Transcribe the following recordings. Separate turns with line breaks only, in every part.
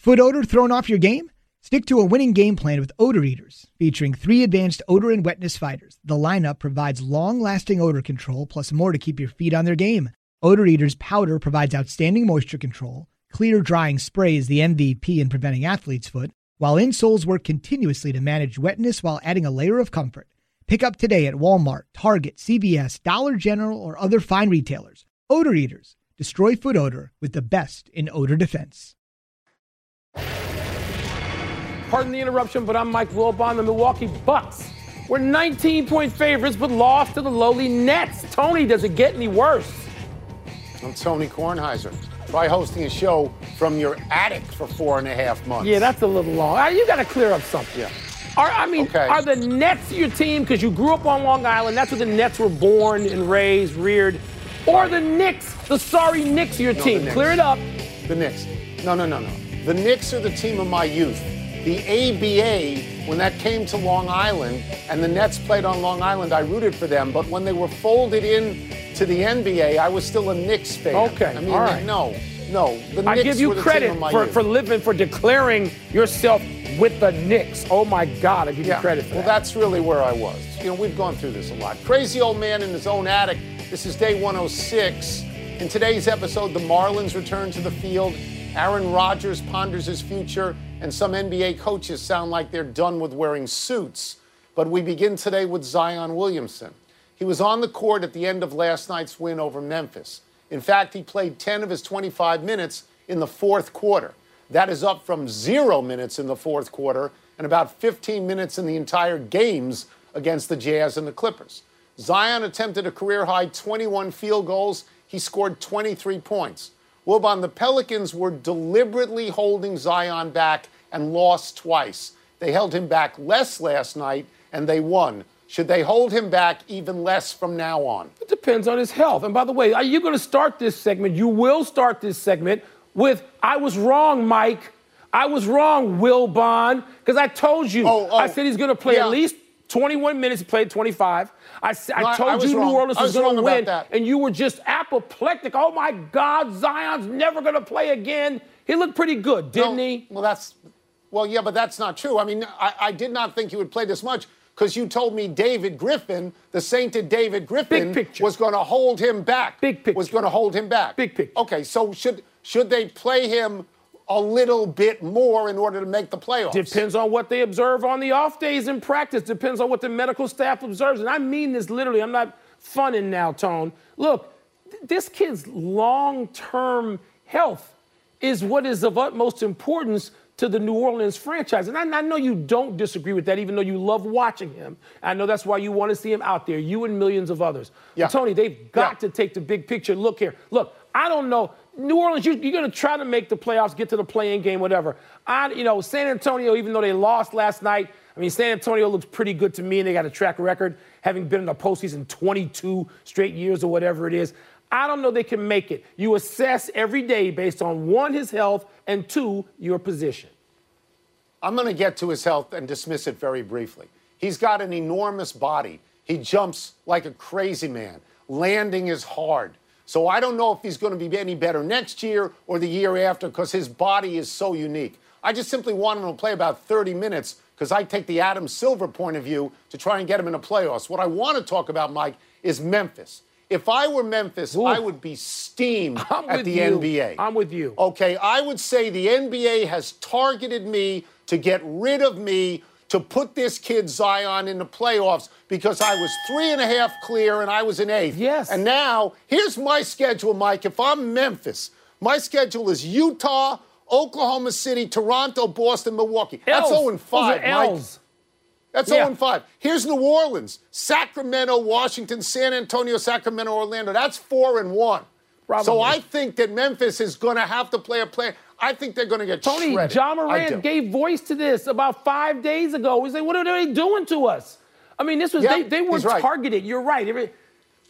Foot odor thrown off your game? Stick to a winning game plan with Odor Eaters, featuring three advanced odor and wetness fighters. The lineup provides long lasting odor control plus more to keep your feet on their game. Odor Eaters powder provides outstanding moisture control. Clear drying spray is the MVP in preventing athlete's foot, while insoles work continuously to manage wetness while adding a layer of comfort. Pick up today at Walmart, Target, CVS, Dollar General, or other fine retailers. Odor Eaters destroy foot odor with the best in odor defense.
Pardon the interruption, but I'm Mike Wilbon. The Milwaukee Bucks were 19 point favorites, but lost to the lowly Nets. Tony, does it get any worse?
I'm Tony Kornheiser. Try hosting a show from your attic for four and a half months.
Yeah, that's a little long. Ah, You got to clear up something.
Yeah.
Are, I mean,
Okay.
are the Nets your team because you grew up on Long Island? That's where the Nets were born and raised, reared. Or the Knicks, the sorry Knicks, your
No,
team?
Knicks.
Clear it up.
The Knicks. No, no, no, no. The Knicks are the team of my youth. The ABA, when that came to Long Island and the Nets played on Long Island, I rooted for them. But when they were folded in to the NBA, I was still a Knicks fan.
Okay,
I mean,
all right.
no, no. The
I give you
were the
credit
team of my
for,
youth.
for living, for declaring yourself with the Knicks. Oh my God, I give you credit for
well,
that.
Well, that's really where I was. You know, we've gone through this a lot. Crazy old man in his own attic. This is day 106. In today's episode, the Marlins return to the field. Aaron Rodgers ponders his future, and some NBA coaches sound like they're done with wearing suits. But we begin today with Zion Williamson. He was on the court at the end of last night's win over Memphis. In fact, he played 10 of his 25 minutes in the fourth quarter. That is up from zero minutes in the fourth quarter and about 15 minutes in the entire games against the Jazz and the Clippers. Zion attempted a career high 21 field goals. He scored 23 points. Wilbon, the Pelicans were deliberately holding Zion back and lost twice. They held him back less last night and they won. Should they hold him back even less from now on?
It depends on his health. And by the way, are you going to start this segment? You will start this segment with I was wrong, Mike. I was wrong, Wilbon, because I told you.
Oh, oh,
I said he's going to play
yeah.
at least 21 minutes. He played 25. I, I
No,
told
I
you
wrong.
New Orleans
I
was,
was
going to win,
that.
and you were just apoplectic. Oh my God, Zion's never going to play again. He looked pretty good, didn't
No,
he?
Well, that's well, yeah, but that's not true. I mean, I, I did not think he would play this much because you told me David Griffin, the sainted David Griffin, was going to hold him back.
Big picture.
Was going to hold him back.
Big picture.
Okay, so should should they play him a little bit more in order to make the playoffs?
Depends on what they observe on the off days in practice. Depends on what the medical staff observes. And I mean this literally. I'm not funning now, Tone. Look, th- this kid's long term health is what is of utmost importance to the New Orleans franchise. And I, I know you don't disagree with that, even though you love watching him. I know that's why you want to see him out there, you and millions of others.
Yeah.
Tony, they've got
Yeah.
to take the big picture. Look here. Look, I don't know. New Orleans, you, you're going to try to make the playoffs, get to the play-in game, whatever. I, you know, San Antonio, even though they lost last night, I mean, San Antonio looks pretty good to me, and they got a track record, having been in the postseason 22 straight years or whatever it is. I don't know they can make it. You assess every day based on one, his health, and two, your position.
I'm going to get to his health and dismiss it very briefly. He's got an enormous body. He jumps like a crazy man. Landing is hard. So I don't know if he's going to be any better next year or the year after because his body is so unique. I just simply want him to play about 30 minutes because I take the Adam Silver point of view to try and get him in the playoffs. What I want to talk about, Mike, is Memphis. If I were Memphis, I would be steamed
I'm
at
with
the
you.
NBA.
I'm with you.
Okay, I would say the NBA has targeted me to get rid of me to put this kid Zion in the playoffs because I was three and a half clear and I was an eighth.
Yes.
And now, here's my schedule, Mike. If I'm Memphis, my schedule is Utah, Oklahoma City, Toronto, Boston, Milwaukee. That's
L's.
0 and 5,
Those
Mike.
L's.
That's oh
Yeah.
0 and 5. Here's New Orleans, Sacramento, Washington, San Antonio, Sacramento, Orlando. That's 4 and 1. So I think that Memphis is going to have to play a play. I think they're going to get
Tony,
shredded.
Ja
Morant
gave voice to this about five days ago. He's like, "What are they doing to us?" I mean, this was
Yeah,
they, they were
right.
targeted. You're right.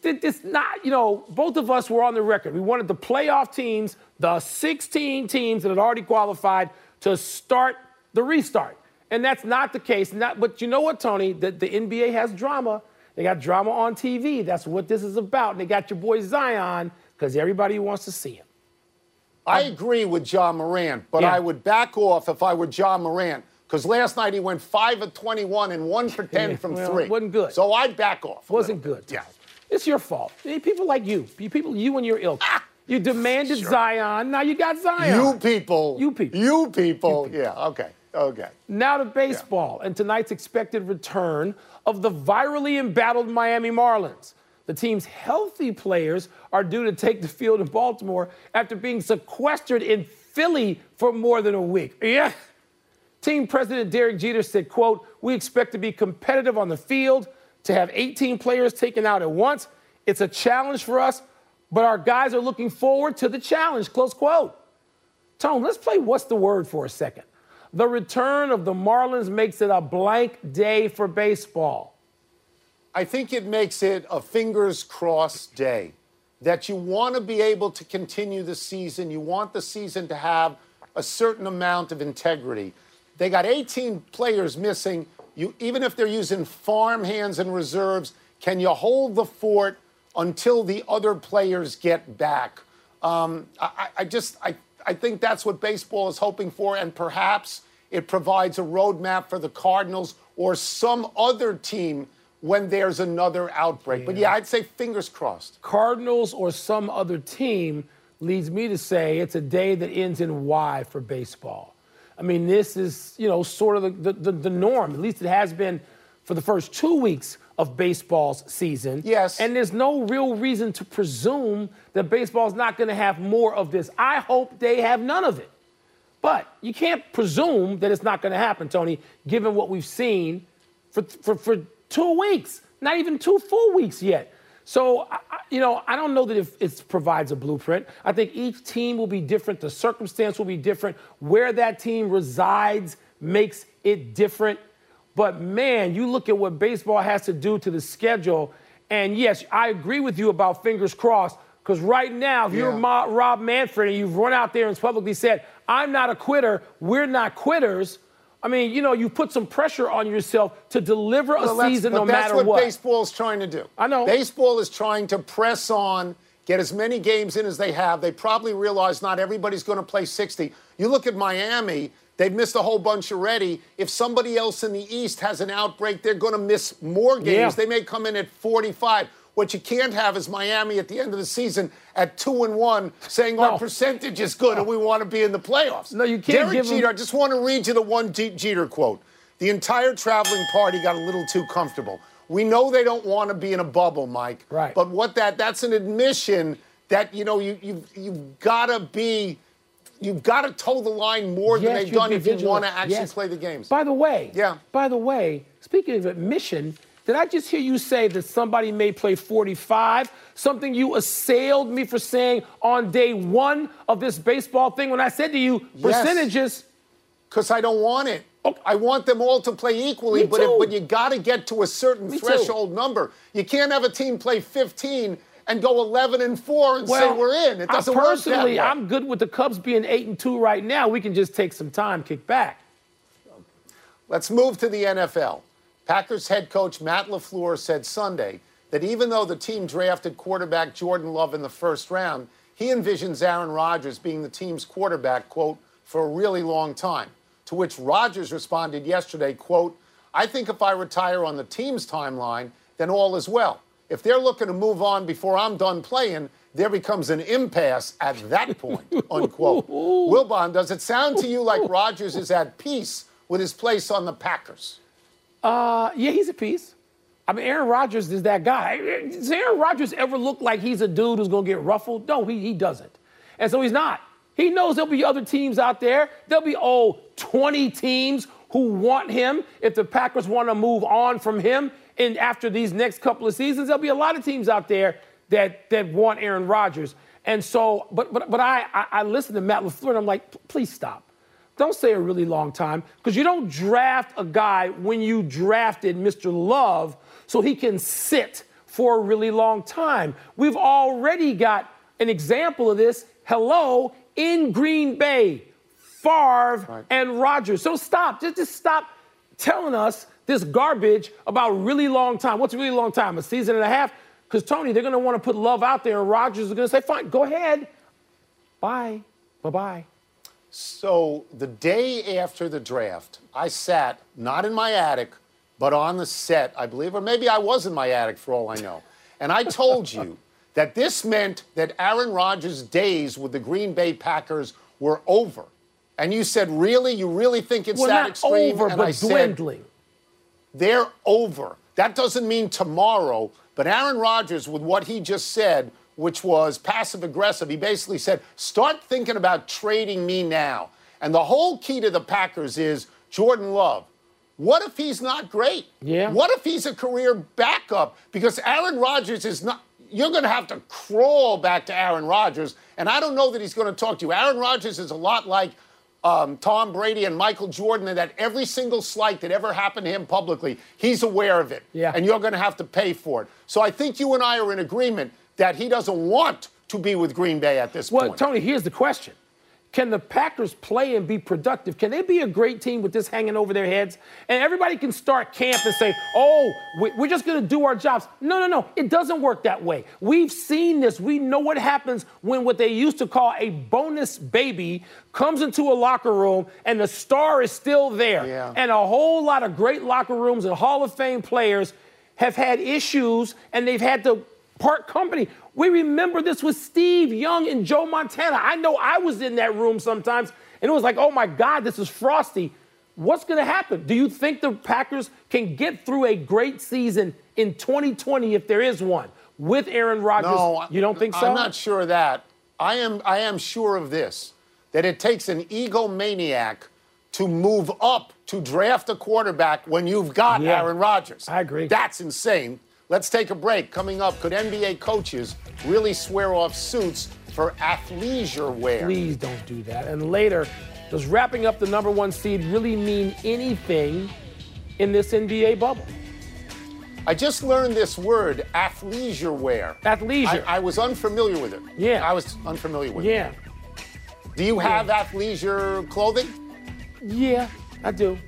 This not, you know, both of us were on the record. We wanted the playoff teams, the 16 teams that had already qualified, to start the restart, and that's not the case. Not, but you know what, Tony? The, the NBA has drama. They got drama on TV. That's what this is about. And they got your boy Zion because everybody wants to see him.
I um, agree with Ja Morant, but
Yeah.
I would back off if I were Ja Morant. because last night he went five of 21 and one for 10
Yeah,
from
well,
three.
wasn't good.
So I'd back off.
Wasn't good.
Yeah.
It's your fault. People like you, you people, you and your ilk. Ah, you demanded Zion. Now you got Zion.
You people.
You people.
You people. Yeah. Okay. Okay.
Now to baseball and tonight's expected return of the virally embattled Miami Marlins. The team's healthy players are due to take the field in Baltimore after being sequestered in Philly for more than a week. Yeah. Team president Derek Jeter said, quote, we expect to be competitive on the field, to have 18 players taken out at once. It's a challenge for us, but our guys are looking forward to the challenge, close quote. Tone, let's play What's the Word for a second. The return of the Marlins makes it a blank day for baseball.
I think it makes it a fingers crossed day. That you want to be able to continue the season. You want the season to have a certain amount of integrity. They got 18 players missing. You, even if they're using farm hands and reserves, can you hold the fort until the other players get back? Um, I, I just I, I think that's what baseball is hoping for, and perhaps it provides a roadmap for the Cardinals or some other team when there's another outbreak. But yeah, I'd say fingers crossed.
Cardinals or some other team leads me to say it's a day that ends in Y for baseball. I mean, this is, you know, sort of the, the, the norm. At least it has been for the first two weeks of baseball's season.
Yes.
And there's no real reason to presume that baseball's not going to have more of this. I hope they have none of it. But you can't presume that it's not going to happen, Tony, given what we've seen for, for, for two weeks, not even two full weeks yet. So, I, you know, I don't know that if it provides a blueprint. I think each team will be different. The circumstance will be different. Where that team resides makes it different. But man, you look at what baseball has to do to the schedule. And yes, I agree with you about fingers crossed. Because right now, if you're Ma- Rob Manfred and you've run out there and publicly said, I'm not a quitter, we're not quitters. I mean, you know, you put some pressure on yourself to deliver a
Well,
season no matter
what, That's
what.
baseball is trying to do.
I know.
Baseball is trying to press on, get as many games in as they have. They probably realize not everybody's going to play 60. You look at Miami, they've missed a whole bunch already. If somebody else in the East has an outbreak, they're going to miss more games.
Yeah.
They may come in at 45. What you can't have is Miami at the end of the season at two and one saying
No.
our percentage is good and we want to be in the playoffs.
No, you can't
Derek Jeter, I just want to read you the one G- Jeter quote. The entire traveling party got a little too comfortable. We know they don't want to be in a bubble, Mike.
Right.
But what that that's an admission that you know you you you've got to be you've got to toe the line more than they've done if
be
you want to actually
Yes.
play the games.
By the way,
Yeah.
By the way, speaking of admission, did I just hear you say that somebody may play 45? Something you assailed me for saying on day one of this baseball thing when I said to you percentages.
Because I don't want it.
Oh.
I want them all to play equally, but, if, but you got to get to a certain
Me too.
threshold number. You can't have a team play 15 and go 11 and 4 and say we're in. It doesn't work that
personally,
way.
I'm good with the Cubs being eight and two right now. We can just take some time, kick back.
Let's move to the NFL. Packers head coach Matt LaFleur said Sunday that even though the team drafted quarterback Jordan Love in the first round, he envisions Aaron Rodgers being the team's quarterback, quote, for a really long time. To which Rodgers responded yesterday, quote, I think if I retire on the team's timeline, then all is well. If they're looking to move on before I'm done playing, there becomes an impasse at that point, unquote. Wilbon, does it sound to you like Rodgers is at peace with his place on the Packers?
Uh, yeah, he's a piece. I mean, Aaron Rodgers is that guy. Does Aaron Rodgers ever look like he's a dude who's going to get ruffled? No, he, he doesn't. And so he's not. He knows there'll be other teams out there. There'll be, oh, 20 teams who want him. If the Packers want to move on from him and after these next couple of seasons, there'll be a lot of teams out there that, that want Aaron Rodgers. And so, but, but, but I, I, I listen to Matt LaFleur and I'm like, please stop. Don't say a really long time because you don't draft a guy when you drafted Mr. Love so he can sit for a really long time. We've already got an example of this. Hello, in Green Bay, Favre and Rodgers. So stop. Just, just stop telling us this garbage about really long time. What's a really long time? A season and a half? Because Tony, they're going to want to put Love out there, and Rodgers is going to say, "Fine, go ahead, bye." Bye bye.
So the day after the draft, I sat not in my attic, but on the set, I believe, or maybe I was in my attic for all I know. And I told you that this meant that Aaron Rodgers' days with the Green Bay Packers were over. And you said, "Really? You really think it's
well,
that
not
extreme?"
over,
and
but
I
dwindling.
said, "They're over." That doesn't mean tomorrow, but Aaron Rodgers, with what he just said, which was passive aggressive, he basically said, "Start thinking about trading me now." And the whole key to the Packers is Jordan Love. What if he's not great?
Yeah.
What if he's a career backup? Because Aaron Rodgers is not. You're going to have to crawl back to Aaron Rodgers, and I don't know that he's going to talk to you. Aaron Rodgers is a lot like um, Tom Brady and Michael Jordan, and that every single slight that ever happened to him publicly, he's aware of it.
Yeah.
And you're going to have to pay for it. So I think you and I are in agreement that he doesn't want to be with Green Bay at this
Well,
point.
Well, Tony, here's the question. Can the Packers play and be productive? Can they be a great team with this hanging over their heads? And everybody can start camp and say, oh, we- we're just going to do our jobs. No, no, no. It doesn't work that way. We've seen this. We know what happens when what they used to call a bonus baby comes into a locker room and the star is still there.
Yeah.
And a whole lot of great locker rooms and Hall of Fame players have had issues and they've had to part company. We remember this with Steve Young and Joe Montana. I know I was in that room sometimes, and it was like, oh my God, this is frosty. What's going to happen? Do you think the Packers can get through a great season in 2020 if there is one with Aaron Rodgers?
No,
you don't think so?
I'm not sure of that. I am. I am sure of this: that it takes an egomaniac to move up to draft a quarterback when you've got
Yeah.
Aaron Rodgers.
I agree.
That's insane. Let's take a break. Coming up, could NBA coaches really swear off suits for athleisure wear?
Please don't do that. And later, does wrapping up the number one seed really mean anything in this NBA bubble?
I just learned this word, athleisure wear.
Athleisure.
I, I was unfamiliar with it.
Yeah.
I was unfamiliar with it.
yeah.
Do you have athleisure clothing?
Yeah, I do.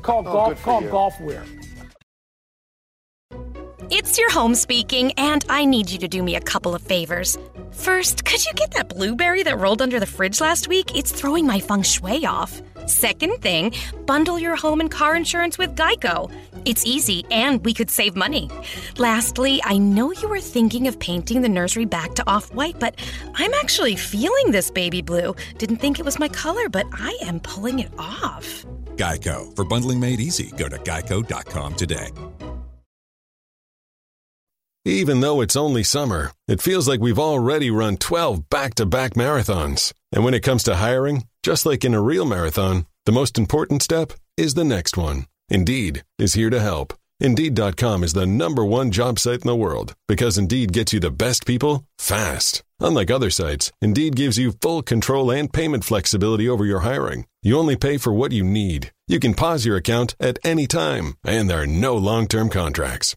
Call
Oh,
golf call golf wear.
It's your home speaking, and I need you to do me a couple of favors. First, could you get that blueberry that rolled under the fridge last week? It's throwing my feng shui off. Second thing, bundle your home and car insurance with Geico. It's easy, and we could save money. Lastly, I know you were thinking of painting the nursery back to off white, but I'm actually feeling this baby blue. Didn't think it was my color, but I am pulling it off.
Geico. For bundling made easy, go to geico.com today.
Even though it's only summer, it feels like we've already run 12 back to back marathons. And when it comes to hiring, just like in a real marathon, the most important step is the next one. Indeed is here to help. Indeed.com is the number one job site in the world because Indeed gets you the best people fast. Unlike other sites, Indeed gives you full control and payment flexibility over your hiring. You only pay for what you need. You can pause your account at any time, and there are no long term contracts.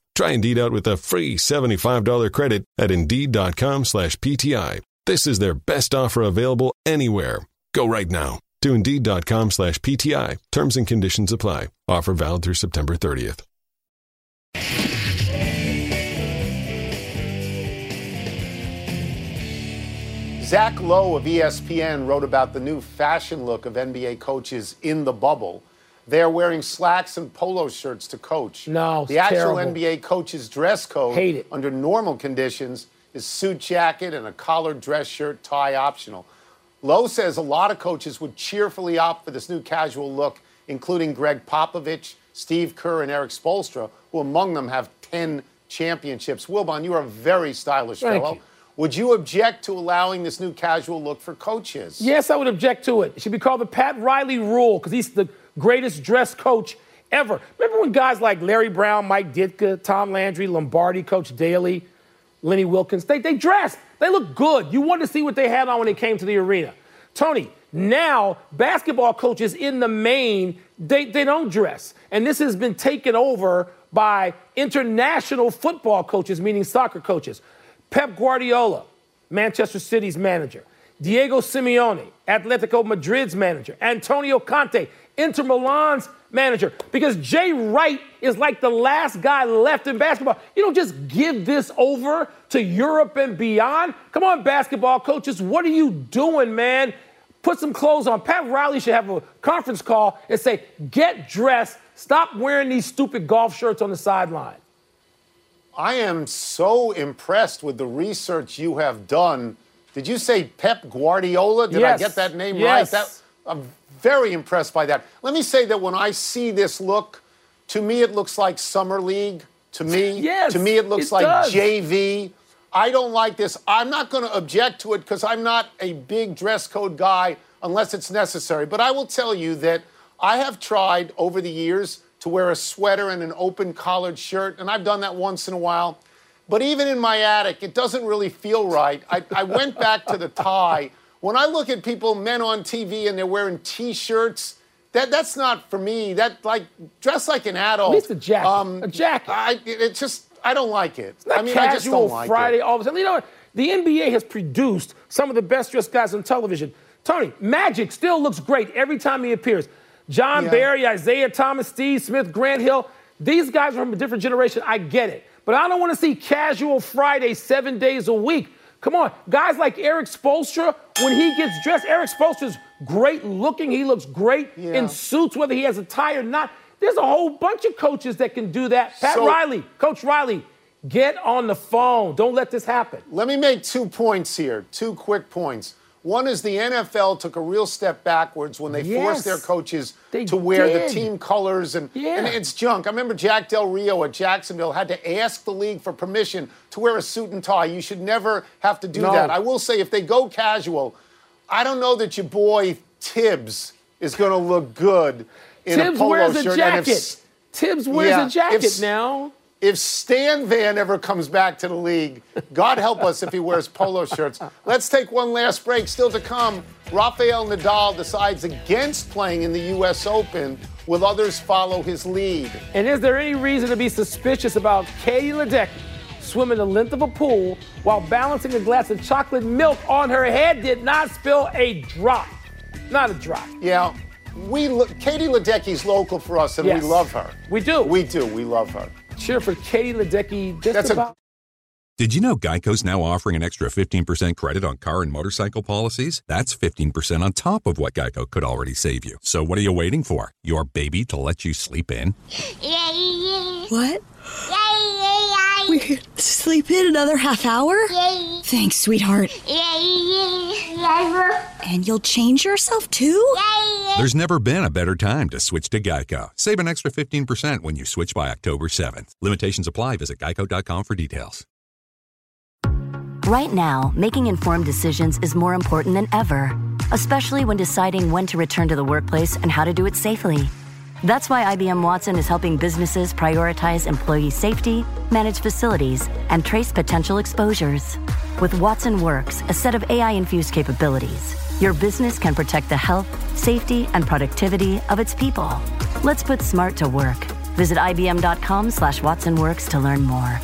Try Indeed out with a free $75 credit at Indeed.com slash PTI. This is their best offer available anywhere. Go right now to Indeed.com slash PTI. Terms and conditions apply. Offer valid through September 30th.
Zach Lowe of ESPN wrote about the new fashion look of NBA coaches in the bubble. They're wearing slacks and polo shirts to coach.
No,
the actual
terrible.
NBA coach's dress code
Hate it.
under normal conditions is suit jacket and a collared dress shirt, tie optional. Lowe says a lot of coaches would cheerfully opt for this new casual look, including Gregg Popovich, Steve Kerr, and Erik Spoelstra, who among them have 10 championships. Wilbon, you are a very stylish
Thank
fellow.
you.
Would you object to allowing this new casual look for coaches?
Yes, I would object to it. It should be called the Pat Riley rule because he's the greatest dress coach ever. Remember when guys like Larry Brown, Mike Ditka, Tom Landry, Lombardi, Coach Daly, Lenny Wilkens, they, they dressed. They looked good. You wanted to see what they had on when they came to the arena. Tony, Now, basketball coaches in the main, they, they don't dress. And this has been taken over by international football coaches, meaning soccer coaches. Pep Guardiola, Manchester City's manager. Diego Simeone, Atletico Madrid's manager. Antonio Conte, Inter Milan's manager. Because Jay Wright is like the last guy left in basketball. You don't just give this over to Europe and beyond. Come on, basketball coaches, what are you doing, man? Put some clothes on. Pat Riley should have a conference call and say, get dressed. Stop wearing these stupid golf shirts on the sideline.
I am so impressed with the research you have done. Did you say Pep Guardiola? Did
yes.
I get that name
yes.
right? That, I'm very impressed by that. Let me say that when I see this look, to me it looks like summer league. To me,
yes,
to me it looks
it
like
does.
JV. I don't like this. I'm not going to object to it because I'm not a big dress code guy unless it's necessary. But I will tell you that I have tried over the years to wear a sweater and an open collared shirt, and I've done that once in a while. But even in my attic, it doesn't really feel right. I, I went back to the tie. When I look at people, men on TV, and they're wearing T-shirts, that that's not for me. That like dress like an adult.
At least a jacket. Um, a jacket.
I, it just I don't like it.
It's not
I mean,
casual
I just don't like
Friday.
it.
All of a sudden, you know what? The NBA has produced some of the best dressed guys on television. Tony, Magic still looks great every time he appears. John
Yeah.
Barry, Isiah Thomas, Steve Smith, Grant Hill. These guys are from a different generation. I get it. But I don't want to see casual Friday seven days a week. Come on. Guys like Erik Spoelstra, when he gets dressed, Erik Spoelstra's great looking. He looks great
Yeah.
in suits, whether he has a tie or not. There's a whole bunch of coaches that can do that. Pat
So-
Riley, Coach Riley, get on the phone. Don't let this happen.
Let me make two points here, two quick points. One is the NFL took a real step backwards when they
Yes.
forced their coaches to wear
did.
the team colors, and,
Yeah.
and it's junk. I remember Jack Del Rio at Jacksonville had to ask the league for permission to wear a suit and tie. You should never have to do
No.
that. I will say, if they go casual, I don't know that your boy Thibs is going to look good in
Thibs
a polo
wears a
shirt. And if
jacket. Thibs wears
Yeah,
a jacket
if-
now.
If Stan Van ever comes back to the league, God help us if he wears polo shirts. Let's take one last break. Still to come, Rafael Nadal decides against playing in the U.S. Open. Will others follow his lead?
And is there any reason to be suspicious about Katie Ledecky swimming the length of a pool while balancing a glass of chocolate milk on her head? Did not spill a drop. Not a drop.
Yeah, we lo- Katie Ledecky's local for us, and
Yes.
we love her.
We do.
We do. We love her.
Cheer for Katie Ledecky just
That's a-
Did you know Geico's now offering an extra 15% credit on car and motorcycle policies? That's 15% on top of what Geico could already save you. So what are you waiting for? Your baby to let you sleep in?
What? We could sleep in another half hour? Thanks, sweetheart. Yay. And you'll change yourself too? Yay.
There's never been a better time to switch to Geico. Save an extra 15% when you switch by October 7th. Limitations apply. Visit geico.com for details.
Right now, making informed decisions is more important than ever, especially when deciding when to return to the workplace and how to do it safely. That's why IBM Watson is helping businesses prioritize employee safety, manage facilities, and trace potential exposures. With Watson Works, a set of AI infused capabilities, your business can protect the health, safety, and productivity of its people. Let's put smart to work. Visit IBM.com slash WatsonWorks to learn more.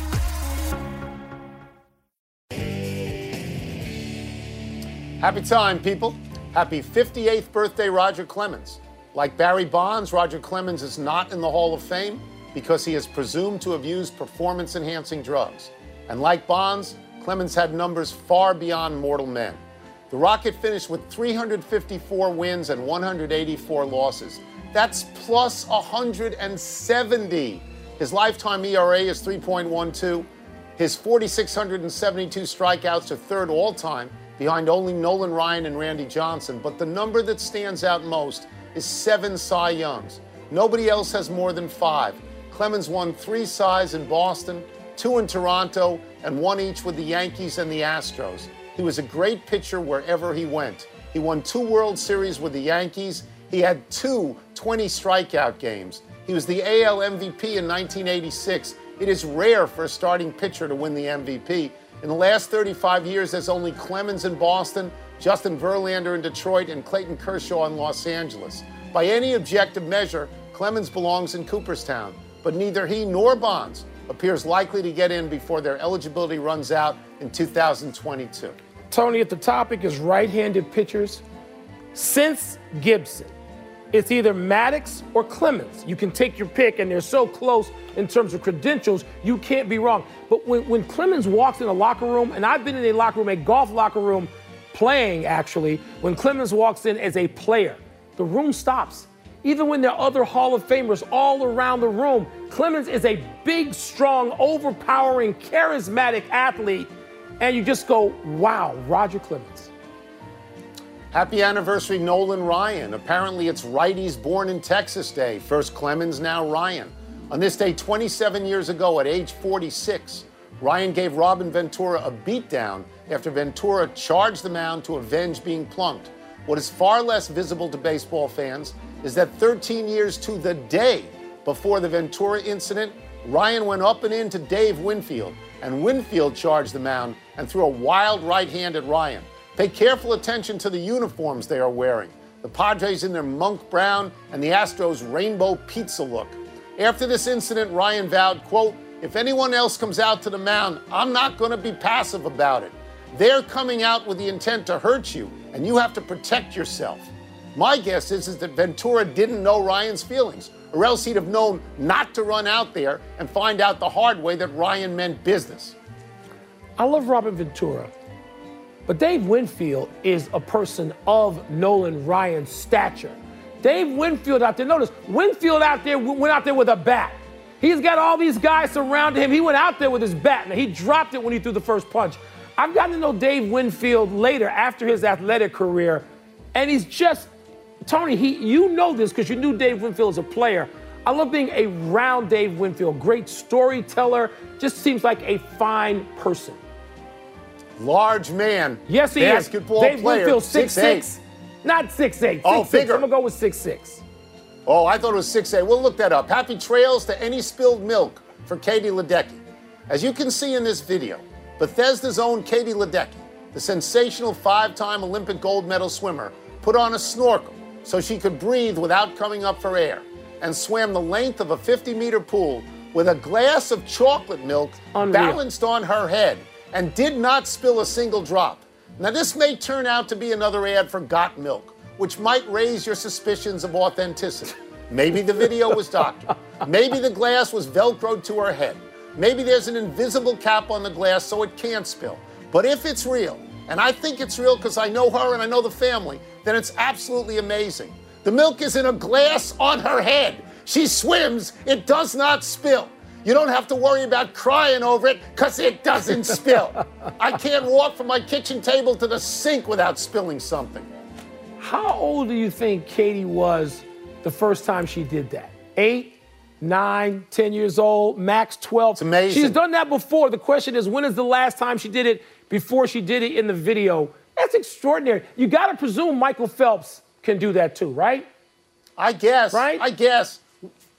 Happy time, people. Happy 58th birthday, Roger Clemens. Like Barry Bonds, Roger Clemens is not in the Hall of Fame because he is presumed to have used performance enhancing drugs. And like Bonds, Clemens had numbers far beyond mortal men. The Rocket finished with 354 wins and 184 losses. That's plus 170. His lifetime ERA is 3.12. His 4,672 strikeouts are third all time, behind only Nolan Ryan and Randy Johnson. But the number that stands out most is seven Cy Youngs. Nobody else has more than five. Clemens won three Cys in Boston, two in Toronto, and one each with the Yankees and the Astros. He was a great pitcher wherever he went. He won two World Series with the Yankees. He had two 20 strikeout games. He was the AL MVP in 1986. It is rare for a starting pitcher to win the MVP. In the last 35 years, there's only Clemens in Boston, Justin Verlander in Detroit, and Clayton Kershaw in Los Angeles. By any objective measure, Clemens belongs in Cooperstown, but neither he nor Bonds appears likely to get in before their eligibility runs out in 2022.
Tony, if the topic is right handed pitchers, since Gibson, it's either Maddux or Clemens. You can take your pick, and they're so close in terms of credentials, you can't be wrong. But when, when Clemens walks in a locker room, and I've been in a locker room, a golf locker room, playing actually, when Clemens walks in as a player, the room stops. Even when there are other Hall of Famers all around the room, Clemens is a big, strong, overpowering, charismatic athlete. And you just go, wow, Roger Clemens.
Happy anniversary, Nolan Ryan. Apparently, it's righties born in Texas Day. First Clemens, now Ryan. On this day, 27 years ago, at age 46, Ryan gave Robin Ventura a beatdown after Ventura charged the mound to avenge being plunked. What is far less visible to baseball fans is that 13 years to the day before the Ventura incident, Ryan went up and in to Dave Winfield, and Winfield charged the mound and threw a wild right hand at Ryan. Pay careful attention to the uniforms they are wearing. The Padres in their monk brown and the Astros rainbow pizza look. After this incident, Ryan vowed, quote, if anyone else comes out to the mound, I'm not going to be passive about it. They're coming out with the intent to hurt you, and you have to protect yourself. My guess is, is that Ventura didn't know Ryan's feelings, or else he'd have known not to run out there and find out the hard way that Ryan meant business.
I love Robin Ventura. But Dave Winfield is a person of Nolan Ryan's stature. Dave Winfield out there, notice, Winfield out there went out there with a bat. He's got all these guys surrounding him. He went out there with his bat. and he dropped it when he threw the first punch. I've gotten to know Dave Winfield later after his athletic career, and he's just, Tony, he, you know this because you knew Dave Winfield as a player. I love being around Dave Winfield. Great storyteller, just seems like a fine person
large man.
Yes, he is.
basketball
is. Dave Winfield, six six, not six eight.
Oh,
six,
bigger.
I'm gonna go with six six.
Oh, I thought it was 6A. We'll look that up. Happy trails to any spilled milk for Katie Ledecky. As you can see in this video, Bethesda's own Katie Ledecky, the sensational five-time Olympic gold medal swimmer, put on a snorkel so she could breathe without coming up for air, and swam the length of a 50-meter pool with a glass of chocolate milk
Unreal.
balanced on her head and did not spill a single drop. Now, this may turn out to be another ad for Got Milk, which might raise your suspicions of authenticity. Maybe the video was doctored. Maybe the glass was velcroed to her head. Maybe there's an invisible cap on the glass so it can't spill. But if it's real, and I think it's real because I know her and I know the family, then it's absolutely amazing. The milk is in a glass on her head. She swims, it does not spill. You don't have to worry about crying over it because it doesn't spill. I can't walk from my kitchen table to the sink without spilling something.
How old do you think Katie was the first time she did that? Eight, nine, ten years old, max 12.
It's amazing.
She's done that before. The question is, when is the last time she did it before she did it in the video? That's extraordinary. You got to presume Michael Phelps can do that too, right?
I guess.
Right?
I guess.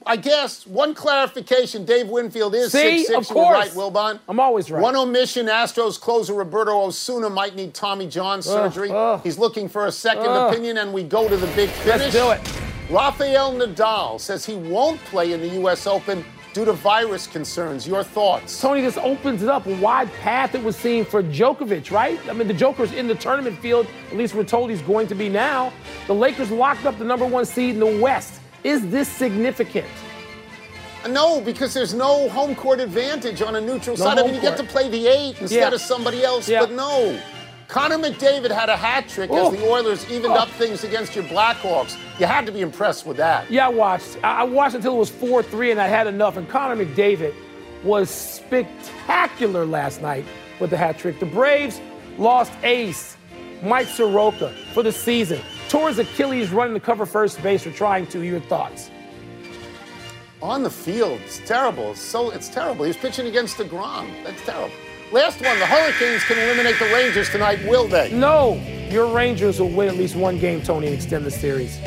I guess one clarification: Dave Winfield is
See,
six six.
of course.
right, Wilbon.
I'm always right.
One omission: Astros closer Roberto Osuna might need Tommy John surgery.
ugh.
He's looking for a second
Ugh.
opinion, and we go to the big finish.
Let's do it.
Rafael Nadal says he won't play in the U.S. Open due to virus concerns. Your thoughts?
Tony, this opens it up a wide path it was seen for Djokovic, right? I mean, the Joker's in the tournament field. At least we're told he's going to be now. The Lakers locked up the number one seed in the West. Is this significant?
No, because there's no home court advantage on a neutral
No
side. I mean, you get to play the eight instead
Yeah.
of somebody else,
Yeah.
but no. Connor McDavid had a hat trick
Oh.
as the oh. Oilers evened
Oh.
up things against your Blackhawks. You had to be impressed with that.
Yeah, I watched. I I watched until it was 4 3 and I had enough. And Connor McDavid was spectacular last night with the hat trick. The Braves lost ace Mike Soroka for the season. Tore his Achilles running to cover first base or trying to. Your thoughts?
On the field, it's terrible. It's so it's terrible. He's pitching against deGrom. That's terrible. Last one, the Hurricanes can eliminate the Rangers tonight, will they?
No, your Rangers will win at least one game, Tony, and extend the series.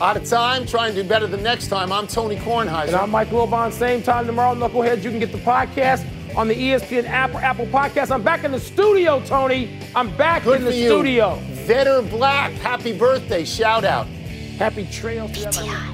Out of time, try and do better the next time. I'm Tony
And I'm Mike Wilbon. Same time tomorrow, Knuckleheads. You can get the podcast on the ESPN Apple, Apple podcast. I'm back in the studio, Tony. I'm back
Good
in the
you.
studio.
Vetter Black, happy birthday. Shout out.
Happy trails. to everybody.